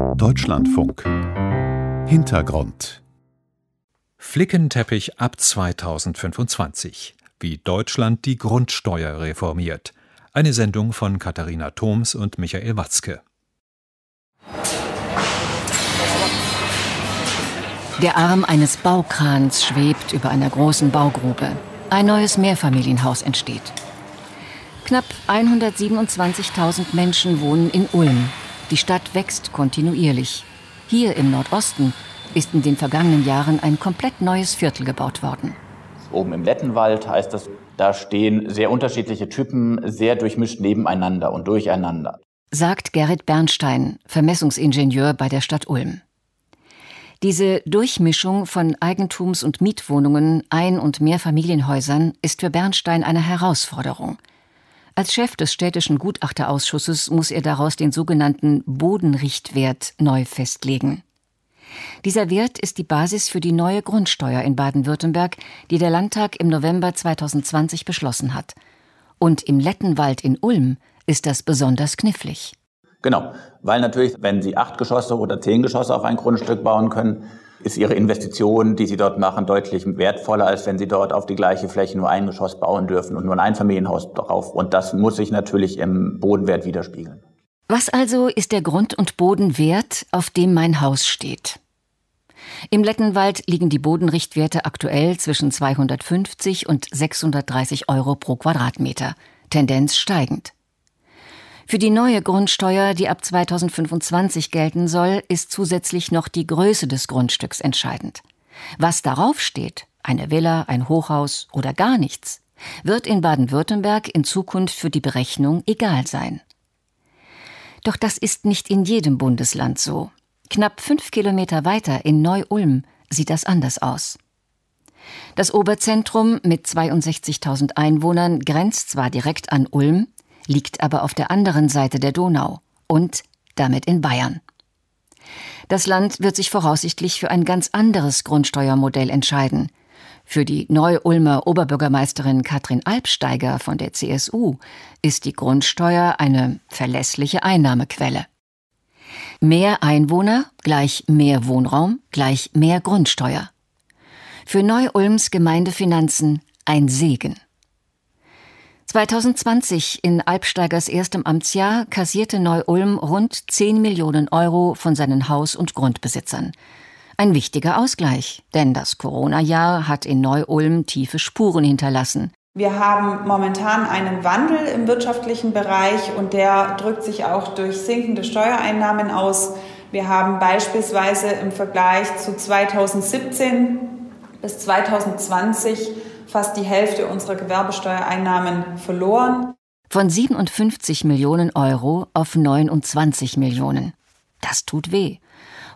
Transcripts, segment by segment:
Deutschlandfunk Hintergrund Flickenteppich ab 2025. Wie Deutschland die Grundsteuer reformiert. Eine Sendung von Katharina Thoms und Michael Watzke. Der Arm eines Baukrans schwebt über einer großen Baugrube. Ein neues Mehrfamilienhaus entsteht. Knapp 127.000 Menschen wohnen in Ulm. Die Stadt wächst kontinuierlich. Hier im Nordosten ist in den vergangenen Jahren ein komplett neues Viertel gebaut worden. Oben im Lettenwald heißt das, da stehen sehr unterschiedliche Typen sehr durchmischt nebeneinander und durcheinander. Sagt Gerrit Bernstein, Vermessungsingenieur bei der Stadt Ulm. Diese Durchmischung von Eigentums- und Mietwohnungen, Ein- und Mehrfamilienhäusern ist für Bernstein eine Herausforderung. Als Chef des städtischen Gutachterausschusses muss er daraus den sogenannten Bodenrichtwert neu festlegen. Dieser Wert ist die Basis für die neue Grundsteuer in Baden-Württemberg, die der Landtag im November 2020 beschlossen hat. Und im Lettenwald in Ulm ist das besonders knifflig. Genau, weil natürlich, wenn Sie acht Geschosse oder zehn Geschosse auf ein Grundstück bauen können, ist Ihre Investition, die Sie dort machen, deutlich wertvoller, als wenn Sie dort auf die gleiche Fläche nur ein Geschoss bauen dürfen und nur ein Einfamilienhaus drauf. Und das muss sich natürlich im Bodenwert widerspiegeln. Was also ist der Grund- und Bodenwert, auf dem mein Haus steht? Im Lettenwald liegen die Bodenrichtwerte aktuell zwischen 250 und 630 Euro pro Quadratmeter, Tendenz steigend. Für die neue Grundsteuer, die ab 2025 gelten soll, ist zusätzlich noch die Größe des Grundstücks entscheidend. Was darauf steht, eine Villa, ein Hochhaus oder gar nichts, wird in Baden-Württemberg in Zukunft für die Berechnung egal sein. Doch das ist nicht in jedem Bundesland so. Knapp fünf Kilometer weiter in Neu-Ulm sieht das anders aus. Das Oberzentrum mit 62.000 Einwohnern grenzt zwar direkt an Ulm, liegt aber auf der anderen Seite der Donau und damit in Bayern. Das Land wird sich voraussichtlich für ein ganz anderes Grundsteuermodell entscheiden. Für die Neu-Ulmer Oberbürgermeisterin Katrin Alpsteiger von der CSU ist die Grundsteuer eine verlässliche Einnahmequelle. Mehr Einwohner gleich mehr Wohnraum gleich mehr Grundsteuer. Für Neu-Ulms Gemeindefinanzen ein Segen. 2020 in Alpsteigers erstem Amtsjahr kassierte Neu-Ulm rund 10 Millionen Euro von seinen Haus- und Grundbesitzern. Ein wichtiger Ausgleich, denn das Corona-Jahr hat in Neu-Ulm tiefe Spuren hinterlassen. Wir haben momentan einen Wandel im wirtschaftlichen Bereich und der drückt sich auch durch sinkende Steuereinnahmen aus. Wir haben beispielsweise im Vergleich zu 2017 bis 2020 fast die Hälfte unserer Gewerbesteuereinnahmen verloren. Von 57 Millionen Euro auf 29 Millionen. Das tut weh.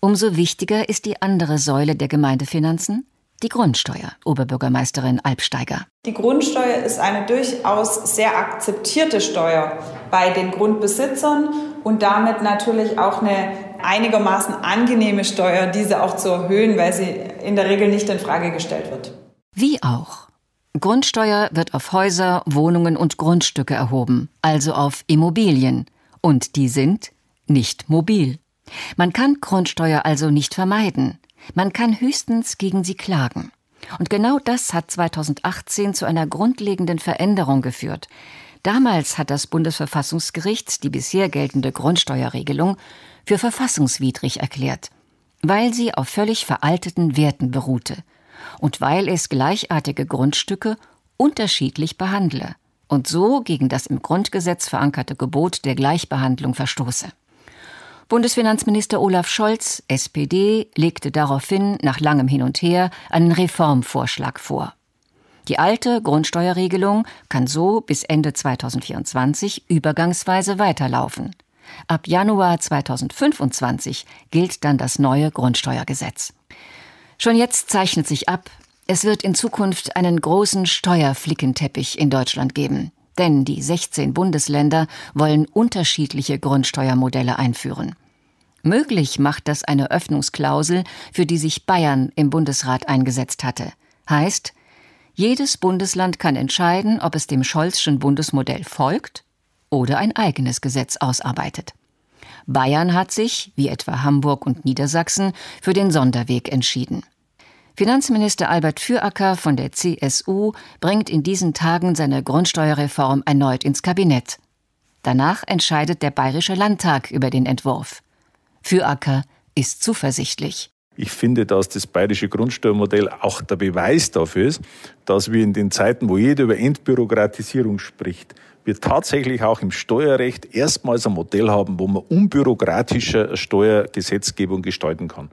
Umso wichtiger ist die andere Säule der Gemeindefinanzen, die Grundsteuer, Oberbürgermeisterin Alpsteiger. Die Grundsteuer ist eine durchaus sehr akzeptierte Steuer bei den Grundbesitzern und damit natürlich auch eine einigermaßen angenehme Steuer, diese auch zu erhöhen, weil sie in der Regel nicht in Frage gestellt wird. Wie auch. Grundsteuer wird auf Häuser, Wohnungen und Grundstücke erhoben, also auf Immobilien. Und die sind nicht mobil. Man kann Grundsteuer also nicht vermeiden. Man kann höchstens gegen sie klagen. Und genau das hat 2018 zu einer grundlegenden Veränderung geführt. Damals hat das Bundesverfassungsgericht die bisher geltende Grundsteuerregelung für verfassungswidrig erklärt, weil sie auf völlig veralteten Werten beruhte und weil es gleichartige Grundstücke unterschiedlich behandle und so gegen das im Grundgesetz verankerte Gebot der Gleichbehandlung verstoße. Bundesfinanzminister Olaf Scholz, SPD, legte daraufhin nach langem Hin und Her einen Reformvorschlag vor. Die alte Grundsteuerregelung kann so bis Ende 2024 übergangsweise weiterlaufen. Ab Januar 2025 gilt dann das neue Grundsteuergesetz. Schon jetzt zeichnet sich ab, es wird in Zukunft einen großen Steuerflickenteppich in Deutschland geben. Denn die 16 Bundesländer wollen unterschiedliche Grundsteuermodelle einführen. Möglich macht das eine Öffnungsklausel, für die sich Bayern im Bundesrat eingesetzt hatte. Heißt, jedes Bundesland kann entscheiden, ob es dem Scholzschen Bundesmodell folgt oder ein eigenes Gesetz ausarbeitet. Bayern hat sich, wie etwa Hamburg und Niedersachsen, für den Sonderweg entschieden. Finanzminister Albert Füracker von der CSU bringt in diesen Tagen seine Grundsteuerreform erneut ins Kabinett. Danach entscheidet der Bayerische Landtag über den Entwurf. Füracker ist zuversichtlich. Ich finde, dass das bayerische Grundsteuermodell auch der Beweis dafür ist, dass wir in den Zeiten, wo jeder über Entbürokratisierung spricht, wir tatsächlich auch im Steuerrecht erstmals ein Modell haben, wo man unbürokratische Steuergesetzgebung gestalten kann.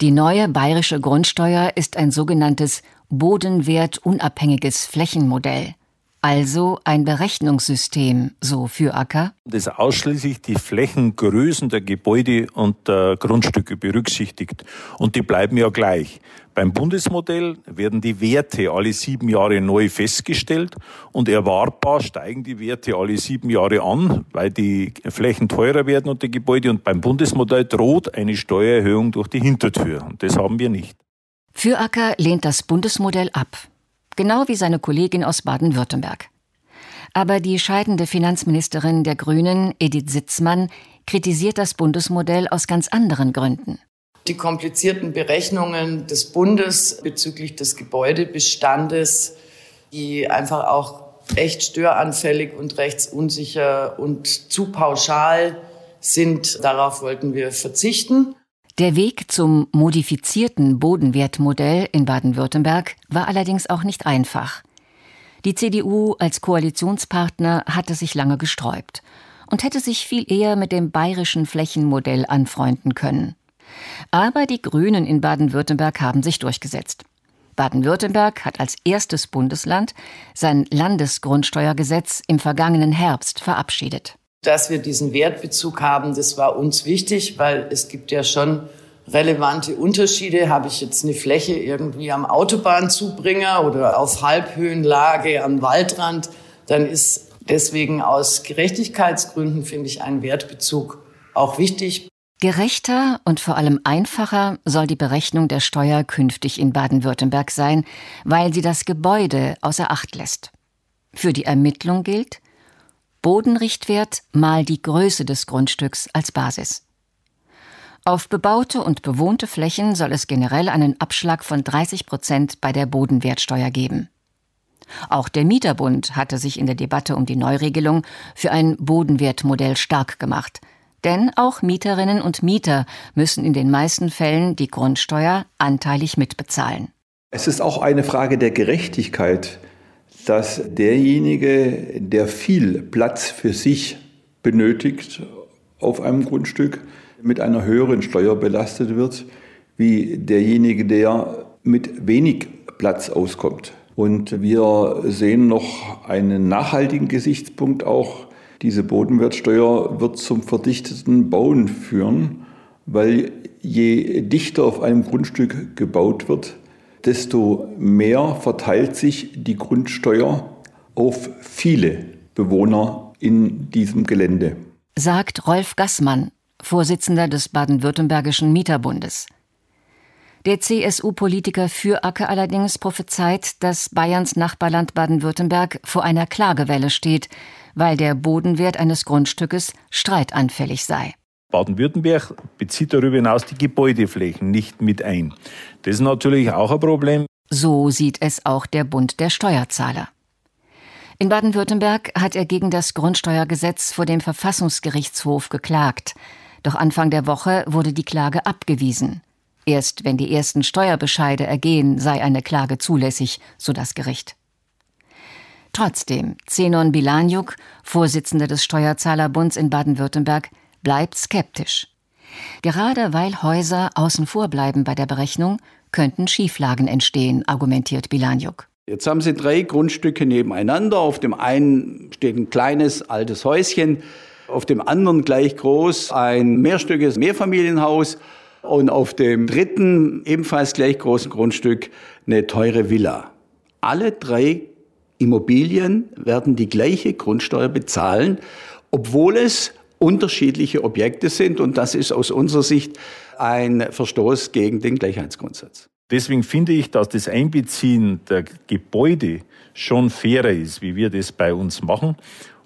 Die neue bayerische Grundsteuer ist ein sogenanntes bodenwertunabhängiges Flächenmodell. Also ein Berechnungssystem, so für Acker. Das ausschließlich die Flächengrößen der Gebäude und der Grundstücke berücksichtigt. Und die bleiben ja gleich. Beim Bundesmodell werden die Werte alle sieben Jahre neu festgestellt und erwartbar steigen die Werte alle sieben Jahre an, weil die Flächen teurer werden und die Gebäude. Und beim Bundesmodell droht eine Steuererhöhung durch die Hintertür. Und das haben wir nicht. Für Acker lehnt das Bundesmodell ab genau wie seine Kollegin aus Baden-Württemberg. Aber die scheidende Finanzministerin der Grünen, Edith Sitzmann, kritisiert das Bundesmodell aus ganz anderen Gründen. Die komplizierten Berechnungen des Bundes bezüglich des Gebäudebestandes, die einfach auch echt störanfällig und rechtsunsicher und zu pauschal sind, darauf wollten wir verzichten. Der Weg zum modifizierten Bodenwertmodell in Baden-Württemberg war allerdings auch nicht einfach. Die CDU als Koalitionspartner hatte sich lange gesträubt und hätte sich viel eher mit dem bayerischen Flächenmodell anfreunden können. Aber die Grünen in Baden-Württemberg haben sich durchgesetzt. Baden-Württemberg hat als erstes Bundesland sein Landesgrundsteuergesetz im vergangenen Herbst verabschiedet. Dass wir diesen Wertbezug haben, das war uns wichtig, weil es gibt ja schon relevante Unterschiede. Habe ich jetzt eine Fläche irgendwie am Autobahnzubringer oder auf Halbhöhenlage am Waldrand, dann ist deswegen aus Gerechtigkeitsgründen, finde ich, ein Wertbezug auch wichtig. Gerechter und vor allem einfacher soll die Berechnung der Steuer künftig in Baden-Württemberg sein, weil sie das Gebäude außer Acht lässt. Für die Ermittlung gilt, Bodenrichtwert mal die Größe des Grundstücks als Basis. Auf bebaute und bewohnte Flächen soll es generell einen Abschlag von 30 Prozent bei der Bodenwertsteuer geben. Auch der Mieterbund hatte sich in der Debatte um die Neuregelung für ein Bodenwertmodell stark gemacht. Denn auch Mieterinnen und Mieter müssen in den meisten Fällen die Grundsteuer anteilig mitbezahlen. Es ist auch eine Frage der Gerechtigkeit dass derjenige, der viel Platz für sich benötigt auf einem Grundstück, mit einer höheren Steuer belastet wird, wie derjenige, der mit wenig Platz auskommt. Und wir sehen noch einen nachhaltigen Gesichtspunkt auch. Diese Bodenwertsteuer wird zum verdichteten Bauen führen, weil je dichter auf einem Grundstück gebaut wird, desto mehr verteilt sich die Grundsteuer auf viele Bewohner in diesem Gelände. Sagt Rolf Gassmann, Vorsitzender des baden-württembergischen Mieterbundes. Der CSU-Politiker Füracker allerdings prophezeit, dass Bayerns Nachbarland Baden-Württemberg vor einer Klagewelle steht, weil der Bodenwert eines Grundstückes streitanfällig sei. Baden-Württemberg bezieht darüber hinaus die Gebäudeflächen nicht mit ein. Das ist natürlich auch ein Problem. So sieht es auch der Bund der Steuerzahler. In Baden-Württemberg hat er gegen das Grundsteuergesetz vor dem Verfassungsgerichtshof geklagt. Doch Anfang der Woche wurde die Klage abgewiesen. Erst wenn die ersten Steuerbescheide ergehen, sei eine Klage zulässig, so das Gericht. Trotzdem, Zenon Bilaniuk, Vorsitzender des Steuerzahlerbunds in Baden-Württemberg, bleibt skeptisch. Gerade weil Häuser außen vor bleiben bei der Berechnung, könnten Schieflagen entstehen, argumentiert Bilaniuk. Jetzt haben Sie drei Grundstücke nebeneinander. Auf dem einen steht ein kleines altes Häuschen, auf dem anderen gleich groß ein mehrstöckiges Mehrfamilienhaus und auf dem dritten ebenfalls gleich großen Grundstück eine teure Villa. Alle drei Immobilien werden die gleiche Grundsteuer bezahlen, obwohl es unterschiedliche Objekte sind. Und das ist aus unserer Sicht ein Verstoß gegen den Gleichheitsgrundsatz. Deswegen finde ich, dass das Einbeziehen der Gebäude schon fairer ist, wie wir das bei uns machen.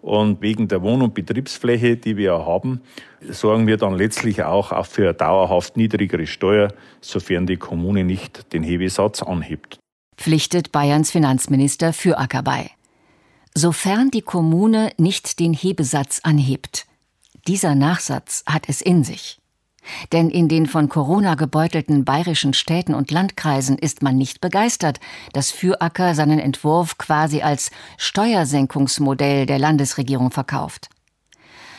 Und wegen der Wohn- und Betriebsfläche, die wir haben, sorgen wir dann letztlich auch für dauerhaft niedrigere Steuer, sofern die Kommune nicht den Hebesatz anhebt. Pflichtet Bayerns Finanzminister Füracker bei. Sofern die Kommune nicht den Hebesatz anhebt. Dieser Nachsatz hat es in sich. Denn in den von Corona gebeutelten bayerischen Städten und Landkreisen ist man nicht begeistert, dass Füracker seinen Entwurf quasi als Steuersenkungsmodell der Landesregierung verkauft.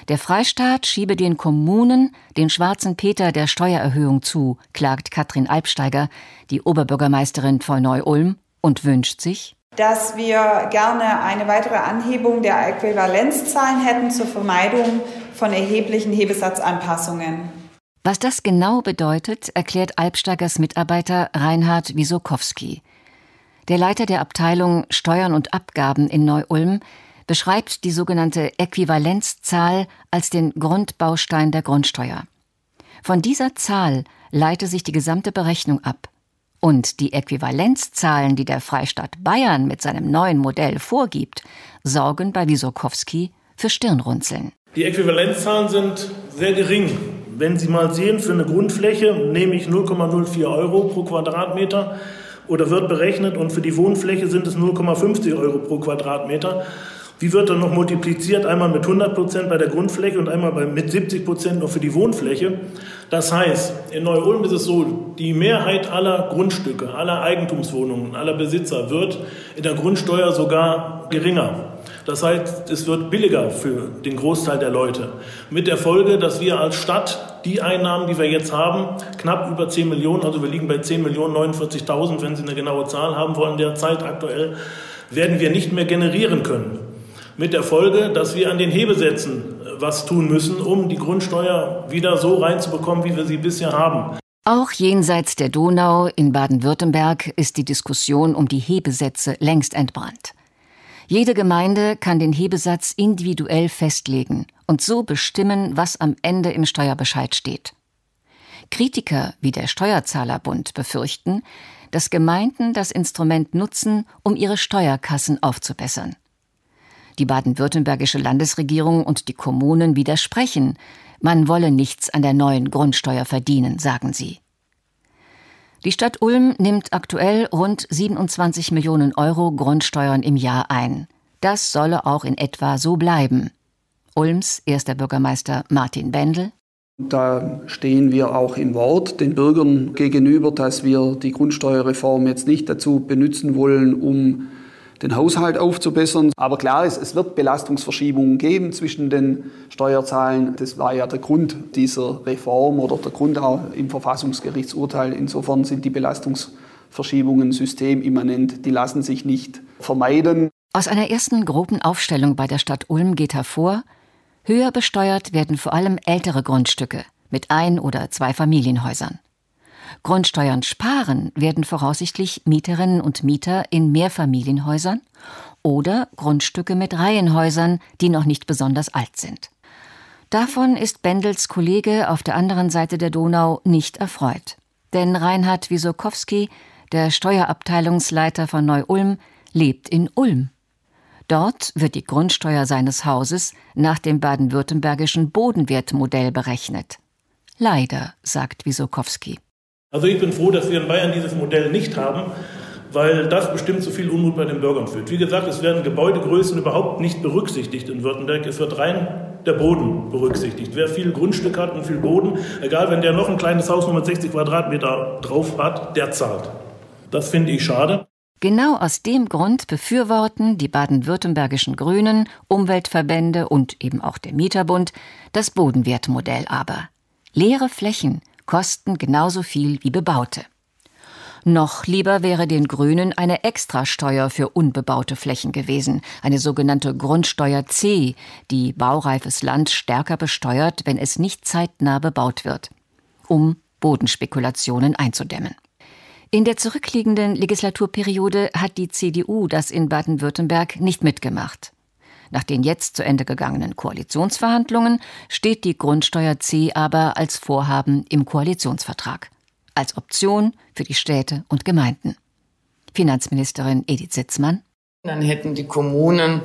Der Freistaat schiebe den Kommunen den schwarzen Peter der Steuererhöhung zu, klagt Katrin Albsteiger, die Oberbürgermeisterin von Neu-Ulm, und wünscht sich, dass wir gerne eine weitere Anhebung der Äquivalenzzahlen hätten zur Vermeidung von erheblichen Hebesatzanpassungen. Was das genau bedeutet, erklärt Albsteigers Mitarbeiter Reinhard Wisokowski. Der Leiter der Abteilung Steuern und Abgaben in Neu-Ulm beschreibt die sogenannte Äquivalenzzahl als den Grundbaustein der Grundsteuer. Von dieser Zahl leite sich die gesamte Berechnung ab. Und die Äquivalenzzahlen, die der Freistaat Bayern mit seinem neuen Modell vorgibt, sorgen bei Wisokowski für Stirnrunzeln. Die Äquivalenzzahlen sind sehr gering. Wenn Sie mal sehen, für eine Grundfläche nehme ich 0,04 Euro pro Quadratmeter oder wird berechnet und für die Wohnfläche sind es 0,50 Euro pro Quadratmeter. Wie wird dann noch multipliziert? Einmal mit 100 Prozent bei der Grundfläche und einmal mit 70 Prozent noch für die Wohnfläche. Das heißt, in Neu-Ulm ist es so, die Mehrheit aller Grundstücke, aller Eigentumswohnungen, aller Besitzer wird in der Grundsteuer sogar geringer. Das heißt, es wird billiger für den Großteil der Leute. Mit der Folge, dass wir als Stadt die Einnahmen, die wir jetzt haben, knapp über 10 Millionen, also wir liegen bei 10 Millionen 49.000, wenn Sie eine genaue Zahl haben wollen, derzeit aktuell, werden wir nicht mehr generieren können. Mit der Folge, dass wir an den Hebesätzen äh, was tun müssen, um die Grundsteuer wieder so reinzubekommen, wie wir sie bisher haben. Auch jenseits der Donau in Baden-Württemberg ist die Diskussion um die Hebesätze längst entbrannt. Jede Gemeinde kann den Hebesatz individuell festlegen und so bestimmen, was am Ende im Steuerbescheid steht. Kritiker wie der Steuerzahlerbund befürchten, dass Gemeinden das Instrument nutzen, um ihre Steuerkassen aufzubessern. Die baden-württembergische Landesregierung und die Kommunen widersprechen, man wolle nichts an der neuen Grundsteuer verdienen, sagen sie. Die Stadt Ulm nimmt aktuell rund 27 Millionen Euro Grundsteuern im Jahr ein. Das solle auch in etwa so bleiben. Ulms erster Bürgermeister Martin Bendel. Da stehen wir auch im Wort den Bürgern gegenüber, dass wir die Grundsteuerreform jetzt nicht dazu benutzen wollen, um den Haushalt aufzubessern. Aber klar ist, es wird Belastungsverschiebungen geben zwischen den Steuerzahlen. Das war ja der Grund dieser Reform oder der Grund auch im Verfassungsgerichtsurteil. Insofern sind die Belastungsverschiebungen systemimmanent. Die lassen sich nicht vermeiden. Aus einer ersten groben Aufstellung bei der Stadt Ulm geht hervor, höher besteuert werden vor allem ältere Grundstücke mit ein oder zwei Familienhäusern. Grundsteuern sparen werden voraussichtlich Mieterinnen und Mieter in Mehrfamilienhäusern oder Grundstücke mit Reihenhäusern, die noch nicht besonders alt sind. Davon ist Bendels Kollege auf der anderen Seite der Donau nicht erfreut. Denn Reinhard Wisokowski, der Steuerabteilungsleiter von Neu-Ulm, lebt in Ulm. Dort wird die Grundsteuer seines Hauses nach dem baden-württembergischen Bodenwertmodell berechnet. Leider, sagt Wisokowski. Also ich bin froh, dass wir in Bayern dieses Modell nicht haben, weil das bestimmt zu viel Unmut bei den Bürgern führt. Wie gesagt, es werden Gebäudegrößen überhaupt nicht berücksichtigt in Württemberg. Es wird rein der Boden berücksichtigt. Wer viel Grundstück hat und viel Boden, egal wenn der noch ein kleines Haus nur mit 60 Quadratmeter drauf hat, der zahlt. Das finde ich schade. Genau aus dem Grund befürworten die baden-württembergischen Grünen, Umweltverbände und eben auch der Mieterbund das Bodenwertmodell aber. Leere Flächen kosten genauso viel wie bebaute. Noch lieber wäre den Grünen eine Extrasteuer für unbebaute Flächen gewesen, eine sogenannte Grundsteuer C, die baureifes Land stärker besteuert, wenn es nicht zeitnah bebaut wird, um Bodenspekulationen einzudämmen. In der zurückliegenden Legislaturperiode hat die CDU das in Baden-Württemberg nicht mitgemacht. Nach den jetzt zu Ende gegangenen Koalitionsverhandlungen steht die Grundsteuer C aber als Vorhaben im Koalitionsvertrag, als Option für die Städte und Gemeinden. Finanzministerin Edith Sitzmann. Dann hätten die Kommunen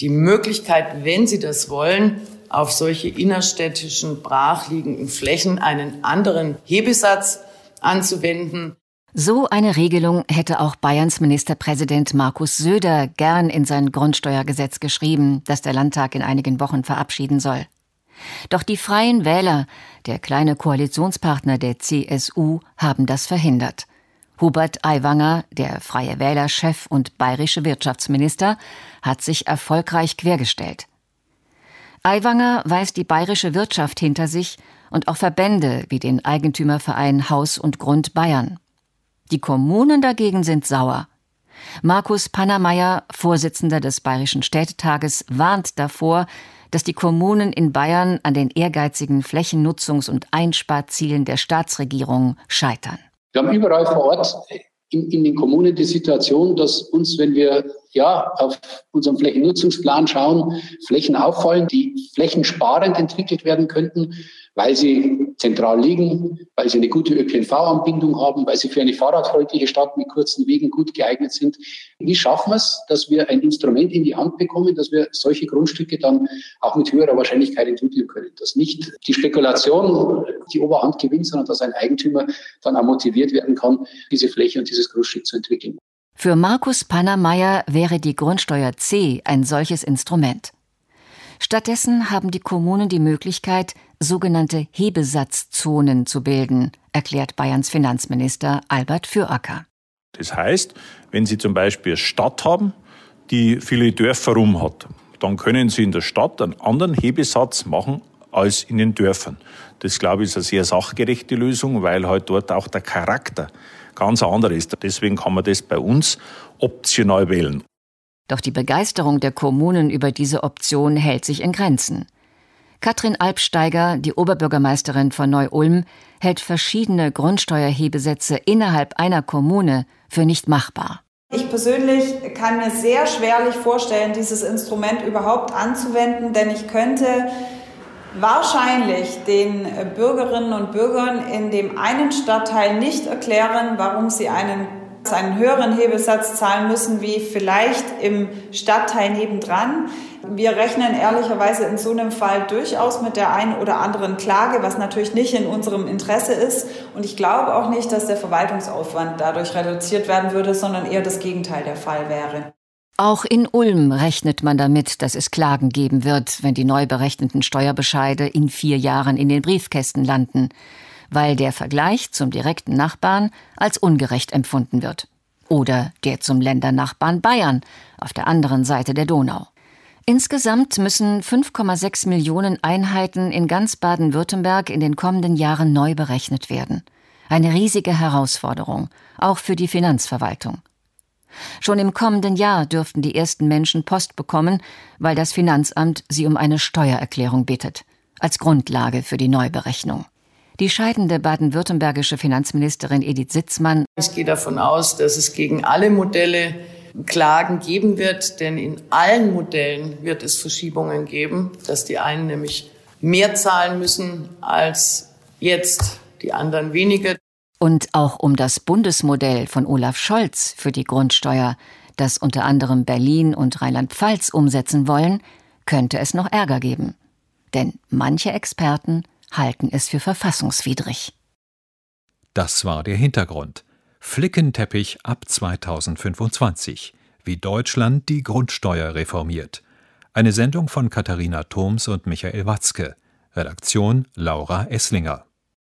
die Möglichkeit, wenn sie das wollen, auf solche innerstädtischen brachliegenden Flächen einen anderen Hebesatz anzuwenden. So eine Regelung hätte auch Bayerns Ministerpräsident Markus Söder gern in sein Grundsteuergesetz geschrieben, das der Landtag in einigen Wochen verabschieden soll. Doch die Freien Wähler, der kleine Koalitionspartner der CSU, haben das verhindert. Hubert Aiwanger, der Freie Wähler-Chef und bayerische Wirtschaftsminister, hat sich erfolgreich quergestellt. Aiwanger weist die bayerische Wirtschaft hinter sich und auch Verbände wie den Eigentümerverein Haus und Grund Bayern. Die Kommunen dagegen sind sauer. Markus Pannermeier, Vorsitzender des Bayerischen Städtetages, warnt davor, dass die Kommunen in Bayern an den ehrgeizigen Flächennutzungs- und Einsparzielen der Staatsregierung scheitern. Wir haben überall vor Ort in, in den Kommunen die Situation, dass uns, wenn wir ja auf unseren Flächennutzungsplan schauen, Flächen auffallen, die flächensparend entwickelt werden könnten, weil sie zentral liegen, weil sie eine gute ÖPNV-Anbindung haben, weil sie für eine fahrradfreundliche Stadt mit kurzen Wegen gut geeignet sind. Wie schaffen wir es, dass wir ein Instrument in die Hand bekommen, dass wir solche Grundstücke dann auch mit höherer Wahrscheinlichkeit entwickeln können? Dass nicht die Spekulation die Oberhand gewinnt, sondern dass ein Eigentümer dann auch motiviert werden kann, diese Fläche und dieses Grundstück zu entwickeln. Für Markus Pannermeier wäre die Grundsteuer C ein solches Instrument. Stattdessen haben die Kommunen die Möglichkeit, sogenannte Hebesatzzonen zu bilden, erklärt Bayerns Finanzminister Albert Füracker. Das heißt, wenn Sie zum Beispiel eine Stadt haben, die viele Dörfer rum hat, dann können Sie in der Stadt einen anderen Hebesatz machen als in den Dörfern. Das, glaube ich, ist eine sehr sachgerechte Lösung, weil halt dort auch der Charakter ganz anderer ist. Deswegen kann man das bei uns optional wählen. Doch die Begeisterung der Kommunen über diese Option hält sich in Grenzen. Katrin Albsteiger, die Oberbürgermeisterin von Neu-Ulm, hält verschiedene Grundsteuerhebesätze innerhalb einer Kommune für nicht machbar. Ich persönlich kann mir sehr schwerlich vorstellen, dieses Instrument überhaupt anzuwenden, denn ich könnte wahrscheinlich den Bürgerinnen und Bürgern in dem einen Stadtteil nicht erklären, warum sie einen einen höheren Hebesatz zahlen müssen wie vielleicht im Stadtteil nebendran. Wir rechnen ehrlicherweise in so einem Fall durchaus mit der einen oder anderen Klage, was natürlich nicht in unserem Interesse ist. Und ich glaube auch nicht, dass der Verwaltungsaufwand dadurch reduziert werden würde, sondern eher das Gegenteil der Fall wäre. Auch in Ulm rechnet man damit, dass es Klagen geben wird, wenn die neu berechneten Steuerbescheide in vier Jahren in den Briefkästen landen weil der Vergleich zum direkten Nachbarn als ungerecht empfunden wird. Oder der zum Ländernachbarn Bayern auf der anderen Seite der Donau. Insgesamt müssen 5,6 Millionen Einheiten in ganz Baden-Württemberg in den kommenden Jahren neu berechnet werden. Eine riesige Herausforderung, auch für die Finanzverwaltung. Schon im kommenden Jahr dürften die ersten Menschen Post bekommen, weil das Finanzamt sie um eine Steuererklärung bittet, als Grundlage für die Neuberechnung. Die scheidende baden-württembergische Finanzministerin Edith Sitzmann. Ich gehe davon aus, dass es gegen alle Modelle Klagen geben wird, denn in allen Modellen wird es Verschiebungen geben, dass die einen nämlich mehr zahlen müssen als jetzt, die anderen weniger. Und auch um das Bundesmodell von Olaf Scholz für die Grundsteuer, das unter anderem Berlin und Rheinland-Pfalz umsetzen wollen, könnte es noch Ärger geben. Denn manche Experten halten es für verfassungswidrig. Das war der Hintergrund. Flickenteppich ab 2025. Wie Deutschland die Grundsteuer reformiert. Eine Sendung von Katharina Thoms und Michael Watzke. Redaktion Laura Esslinger.